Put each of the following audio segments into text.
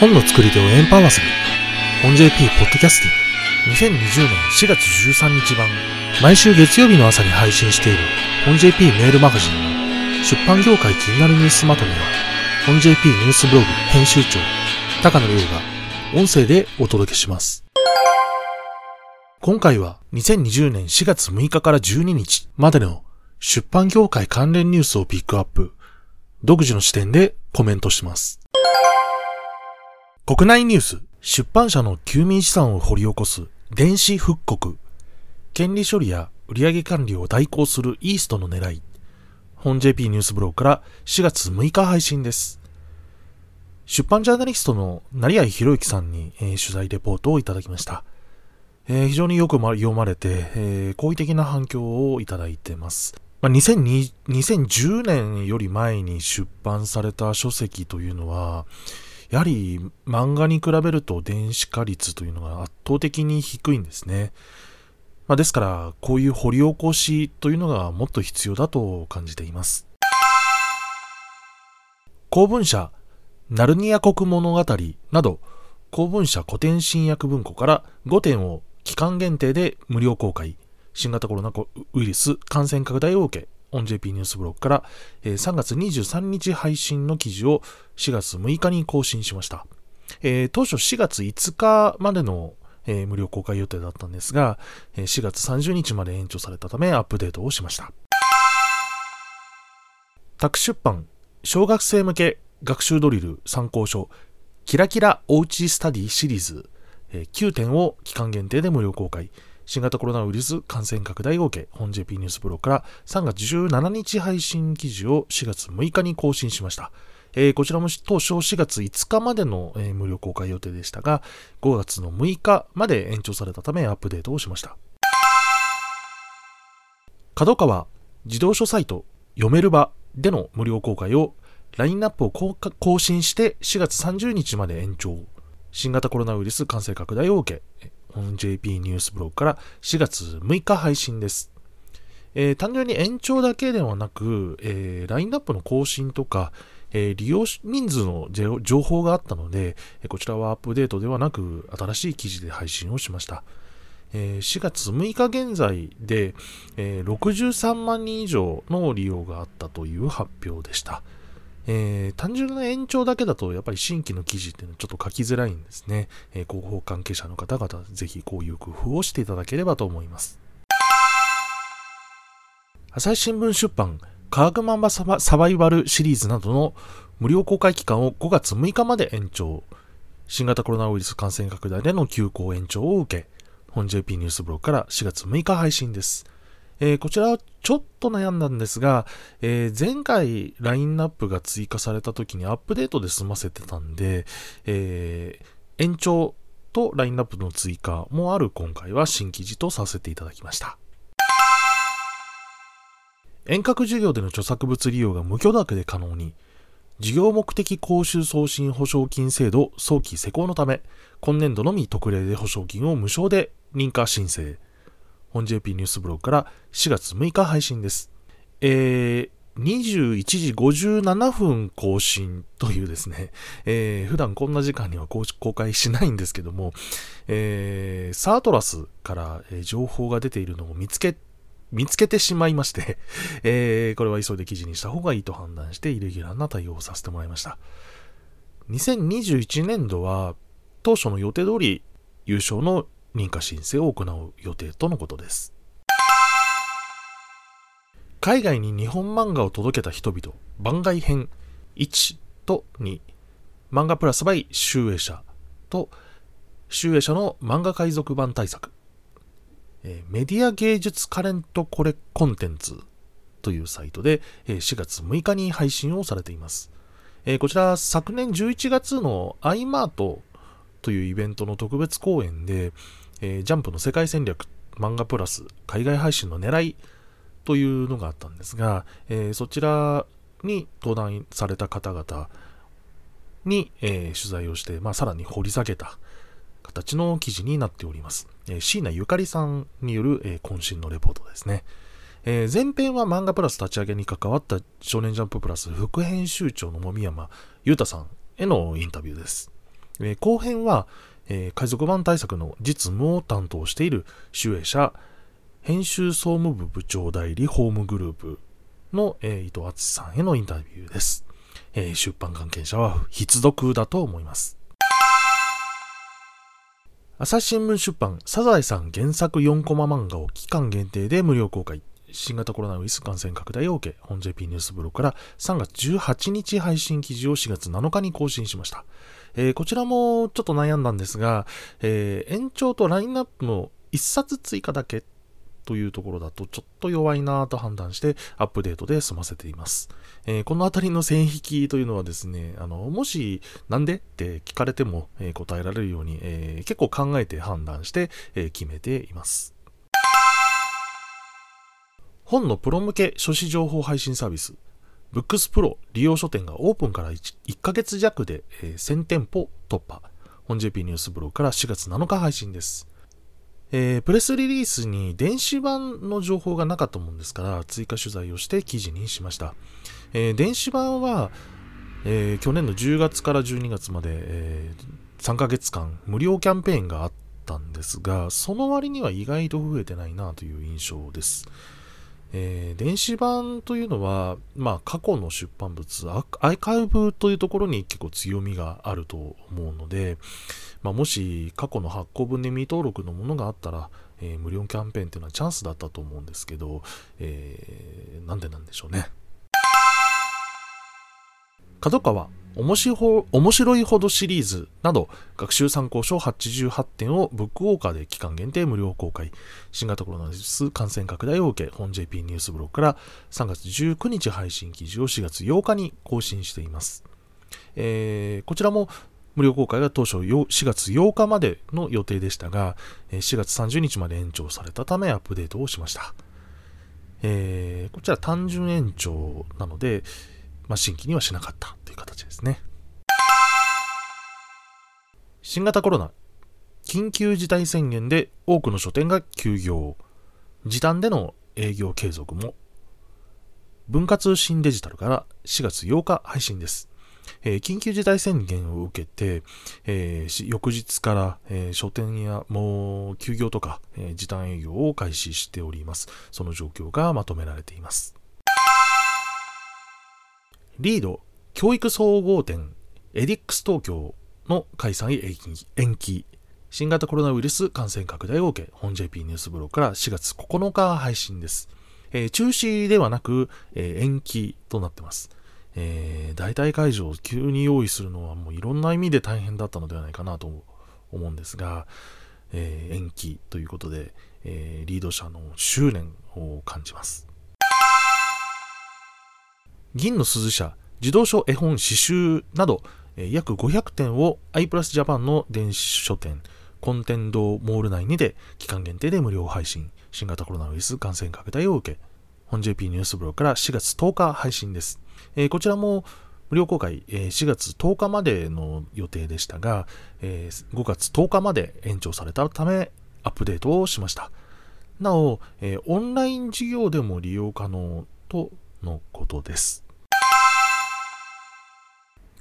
本の作り手をエンパワーする本 JP ポッドキャスティング。2020年4月13日版。毎週月曜日の朝に配信している本 JP メールマガジンの出版業界気になるニュースまとめは本 JP ニュースブログ編集長高野亮が音声でお届けします。今回は2020年4月6日から12日までの出版業界関連ニュースをピックアップ。独自の視点でコメントします国内ニュース、出版社の休眠資産を掘り起こす電子復刻、権利処理や売上管理を代行するイーストの狙い、本 JP ニュースブログから4月6日配信です。出版ジャーナリストの成合博之さんに、えー、取材レポートをいただきました。えー、非常によく読まれて、えー、好意的な反響をいただいています。まあ、2010年より前に出版された書籍というのは、やはり漫画に比べると電子化率というのが圧倒的に低いんですね。まあ、ですから、こういう掘り起こしというのがもっと必要だと感じています。公文社、ナルニア国物語など、公文社古典新訳文庫から5点を期間限定で無料公開。新型コロナウイルス感染拡大を受け、オン JP ニュースブログから、えー、3月23日配信の記事を4月6日に更新しました。えー、当初4月5日までの、えー、無料公開予定だったんですが、え4月30日まで延長されたためアップデートをしました。宅出版、小学生向け学習ドリル参考書、キラキラおうちスタディシリーズ、え9点を期間限定で無料公開。新型コロナウイルス感染拡大を受け、本 JP ニュースブログから3月17日配信記事を4月6日に更新しました。えー、こちらも当初4月5日までの、えー、無料公開予定でしたが、5月の6日まで延長されたためアップデートをしました。角川自動書サイト読める場での無料公開をラインナップを更新して4月30日まで延長。新型コロナウイルス感染拡大を受け、JP ニュースブログから4月6日配信です。えー、単純に延長だけではなく、えー、ラインナップの更新とか、えー、利用人数の情報があったので、こちらはアップデートではなく、新しい記事で配信をしました。え4月6日現在で、え63万人以上の利用があったという発表でした。えー、単純な延長だけだと、やっぱり新規の記事っていうのはちょっと書きづらいんですね。えー、広報関係者の方々、ぜひこういう工夫をしていただければと思います。朝日新聞出版、科学漫画サバイバルシリーズなどの無料公開期間を5月6日まで延長。新型コロナウイルス感染拡大での休校延長を受け、本 JP ニュースブログから4月6日配信です。えー、こちらはちょっと悩んだんですが、えー、前回ラインナップが追加された時にアップデートで済ませてたんで、えー、延長とラインナップの追加もある今回は新記事とさせていただきました。遠隔授業での著作物利用が無許諾で可能に、事業目的講習送信保証金制度早期施行のため、今年度のみ特例で保証金を無償で認可申請。本 JP ニュースブログから4月6日配信です。えー、21時57分更新というですね、えー、普段こんな時間には公開しないんですけども、えー、サートラスから情報が出ているのを見つけ、見つけてしまいまして えー、これは急いで記事にした方がいいと判断して、イレギュラーな対応をさせてもらいました。2021年度は、当初の予定通り優勝の認可申請を行う予定とのことです。海外に日本漫画を届けた人々番外編1と2漫画プラスバイ集英社と集英社の漫画海賊版対策、メディア芸術カレントコレコンテンツというサイトで4月6日に配信をされています。こちら昨年11月のアイマートというイベントの特別公演で、えー、ジャンプの世界戦略漫画プラス海外配信の狙いというのがあったんですが、えー、そちらに登壇された方々に、えー、取材をして、まあ、さらに掘り下げた形の記事になっております。えー、椎名ゆかりさんによる、えー、渾身のレポートですね。えー、前編は漫画プラス立ち上げに関わった少年ジャンププラス副編集長の籾山裕太さんへのインタビューです。えー、後編は、えー、海賊版対策の実務を担当している集英社編集総務部部長代理ホームグループの、えー、伊藤敦さんへのインタビューです。えー、出版関係者は必読だと思います。朝日新聞出版、サザエさん原作4コマ漫画を期間限定で無料公開。新型コロナウイルス感染拡大を受け、本 JP ニュースブログから3月18日配信記事を4月7日に更新しました。えー、こちらもちょっと悩んだんですが、えー、延長とラインナップの1冊追加だけというところだとちょっと弱いなと判断してアップデートで済ませています。えー、このあたりの線引きというのはですね、あの、もしなんでって聞かれても、えー、答えられるように、えー、結構考えて判断して、え決めています。本のプロ向け書誌情報配信サービス、ブックスプロ利用書店がオープンから 1, 1ヶ月弱で、え1000店舗突破。本 JP ニュースブログから4月7日配信です。えー、プレスリリースに電子版の情報がなかったもんですから、追加取材をして記事にしました。えー、電子版は、えー、去年の10月から12月まで、え3ヶ月間無料キャンペーンがあったんですが、その割には意外と増えてないなという印象です。えー、電子版というのは、まあ、過去の出版物、アーカイブというところに結構強みがあると思うので、まあ、もし過去の発行分で未登録のものがあったら、えー、無料キャンペーンというのはチャンスだったと思うんですけど、えー、なんでなんでしょうね。角川面白面白いほどシリーズ。など学習参考書88点をブックウォーカーで期間限定無料公開。新型コロナウイルス感染拡大を受け本 JP ニュースブログから3月19日配信記事を4月8日に更新しています、えー、こちらも無料公開が当初4月8日までの予定でしたが4月30日まで延長されたためアップデートをしました、えー、こちら単純延長なので、まあ、新規にはしなかったという形ですね。新型コロナ、緊急事態宣言で多くの書店が休業、時短での営業継続も、文化通信デジタルから4月8日配信です。えー、緊急事態宣言を受けて、えー、翌日から、えー、書店やもう休業とか、え時短営業を開始しております。その状況がまとめられています。リード教育総合展エディックス東京の開催延期。新型コロナウイルス感染拡大を受け、本 JP ニュースブログから4月9日配信です。えー、中止ではなく、えー、延期となってます。えー、大体会場を急に用意するのはもういろんな意味で大変だったのではないかなと思うんですが、えー、延期ということで、えー、リード者の執念を感じます。銀の鈴社、自動書絵本詩集など、約500点を i プラスジャパンの電子書店、コンテンドモール内にて期間限定で無料配信。新型コロナウイルス感染拡大を受け、本 JP ニュースブログから4月10日配信です。えー、こちらも無料公開、えー、4月10日までの予定でしたが、えー、5月10日まで延長されたためアップデートをしました。なお、オンライン授業でも利用可能とのことです。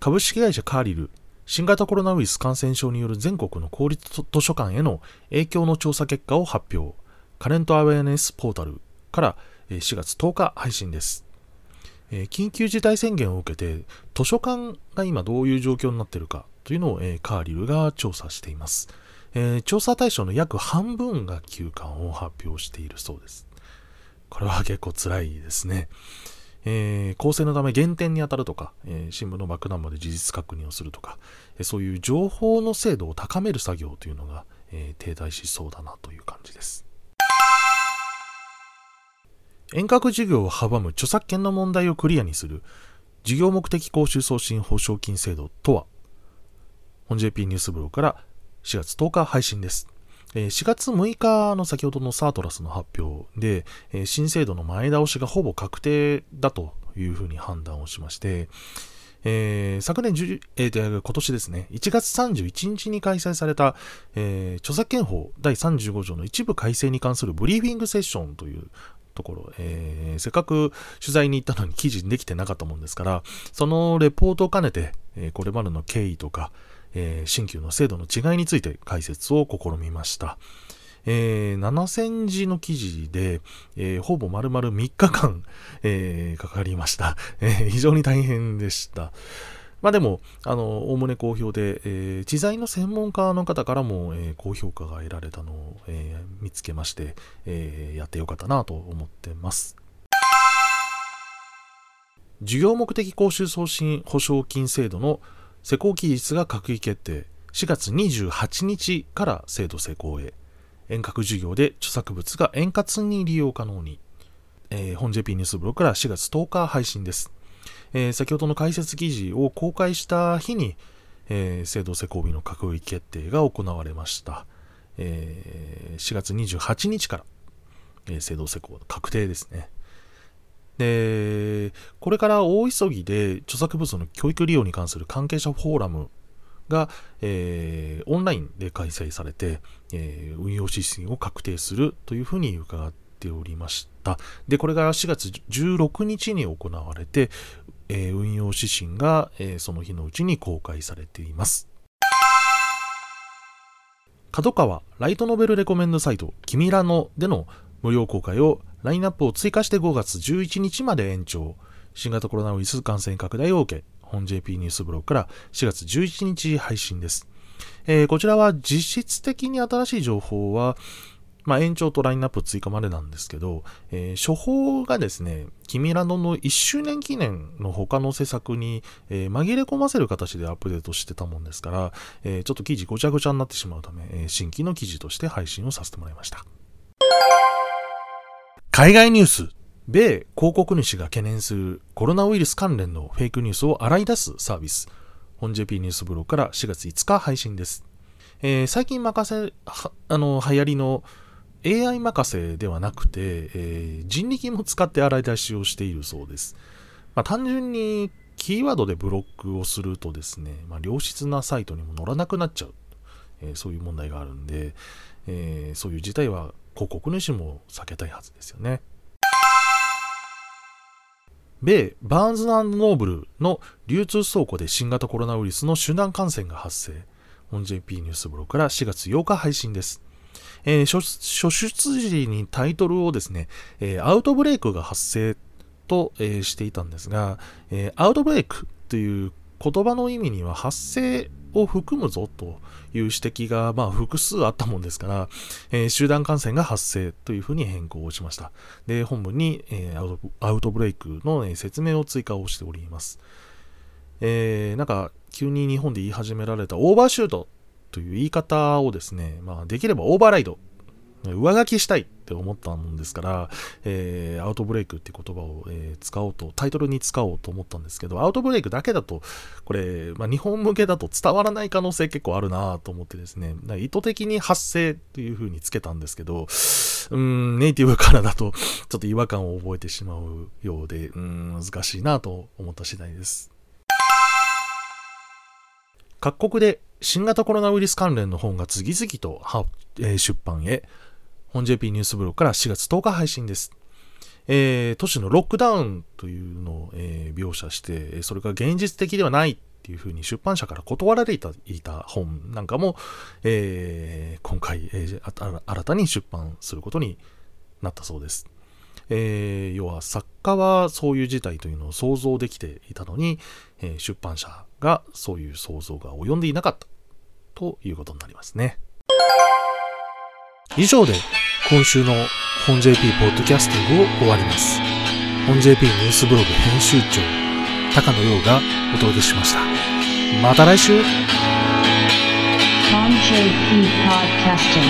株式会社カーリル、新型コロナウイルス感染症による全国の公立図書館への影響の調査結果を発表。カレントアウェアネスポータルから4月10日配信です。緊急事態宣言を受けて図書館が今どういう状況になっているかというのをカーリルが調査しています。調査対象の約半分が休館を発表しているそうです。これは結構辛いですね。えー、構成のため減点に当たるとか、えー、新聞のバックナンバーで事実確認をするとか、えー、そういう情報の精度を高める作業というのが、え停滞しそうだなという感じです。遠隔授業を阻む著作権の問題をクリアにする事業目的講習送信保証金制度とは？本 JP ニュースブログから4月10日配信です。4月6日の先ほどのサートラスの発表で、新制度の前倒しがほぼ確定だというふうに判断をしまして、えー、昨年、えー、今年ですね、1月31日に開催された、えー、著作権法第35条の一部改正に関するブリーフィングセッションというところ、えー、せっかく取材に行ったのに記事にできてなかったもんですから、そのレポートを兼ねて、え、これまでの経緯とか、えー、新旧の制度の違いについて解説を試みました。えー、7000字の記事で、えー、ほぼ丸々3日間、えー、かかりました、え。非常に大変でした。まあでも、あの、おおむね好評で、え、知財の専門家の方からも、え、高評価が得られたのを、え、見つけまして、え、やってよかったなと思ってます。事業目的講習送信保証金制度の施行期日が閣議決定。4月28日から制度施行へ。遠隔授業で著作物が円滑に利用可能に。えー、本 JP ニュースブログから4月10日配信です。えー、先ほどの解説記事を公開した日に、えー、制度施行日の閣議決定が行われました。えー、4月28日から、えー、制度施行確定ですね。で、これから大急ぎで著作物の教育利用に関する関係者フォーラムが、えー、オンラインで開催されて、えー、運用指針を確定するというふうに伺っておりました。で、これが4月16日に行われて、えー、運用指針が、え、その日のうちに公開されています。角川ライトノベルレコメンドサイト、君らのでの無料公開をラインナップを追加して5月11日まで延長。新型コロナウイルス感染拡大を受け、本 JP ニュースブログから4月11日配信です。えー、こちらは実質的に新しい情報は、まあ、延長とラインナップ追加までなんですけど、えー、処方がですね、君らのの1周年記念の他の施策に、えー、紛れ込ませる形でアップデートしてたもんですから、えー、ちょっと記事ごちゃごちゃになってしまうため、え新規の記事として配信をさせてもらいました。海外ニュース。米広告主が懸念するコロナウイルス関連のフェイクニュースを洗い出すサービス。本 JP ニュースブログから4月5日配信です。えー、最近任せ、あの、流行りの AI 任せではなくて、えー、人力も使って洗い出しをしているそうです。まあ、単純にキーワードでブロックをするとですね、まあ、良質なサイトにも載らなくなっちゃう、えー、そういう問題があるんで、え、そういう事態は広告主も避けたいはずですよね。米バーンズノーブルの流通倉庫で新型コロナウイルスの集団感染が発生。本 JP ニュースブログから4月8日配信です。えー、初出時にタイトルをですね、えー、アウトブレイクが発生と、えー、していたんですが、えアウトブレイクという言葉の意味には発生を含むぞという指摘が、まあ、複数あったもんですから、えー、集団感染が発生というふうに変更をしました。で、本文に、えー、アウトブレイクの、ね、説明を追加をしております。えー、なんか、急に日本で言い始められたオーバーシュートという言い方をですね、まあ、できればオーバーライド、上書きしたいって思ったんですから、えー、アウトブレイクって言葉を、えー、使おうと、タイトルに使おうと思ったんですけど、アウトブレイクだけだと、これ、まあ、日本向けだと伝わらない可能性結構あるなと思ってですね、意図的に発生っていう風につけたんですけど、うん、ネイティブからだと、ちょっと違和感を覚えてしまうようで、うん、難しいなと思った次第です。各国で新型コロナウイルス関連の本が次々と、えー、出版へ、本 JP ニュースブログから4月10日配信です。えー、都市のロックダウンというのを、えー、描写して、それが現実的ではないっていうふうに出版社から断られていた本なんかも、えー、今回、えー、新たに出版することになったそうです。えー、要は作家はそういう事態というのを想像できていたのに、えー、出版社がそういう想像が及んでいなかったということになりますね。以上で今週の本 JP ポッドキャスティングを終わります。本 JP ニュースブログ編集長高野洋がお届けしました。また来週 JP Podcasting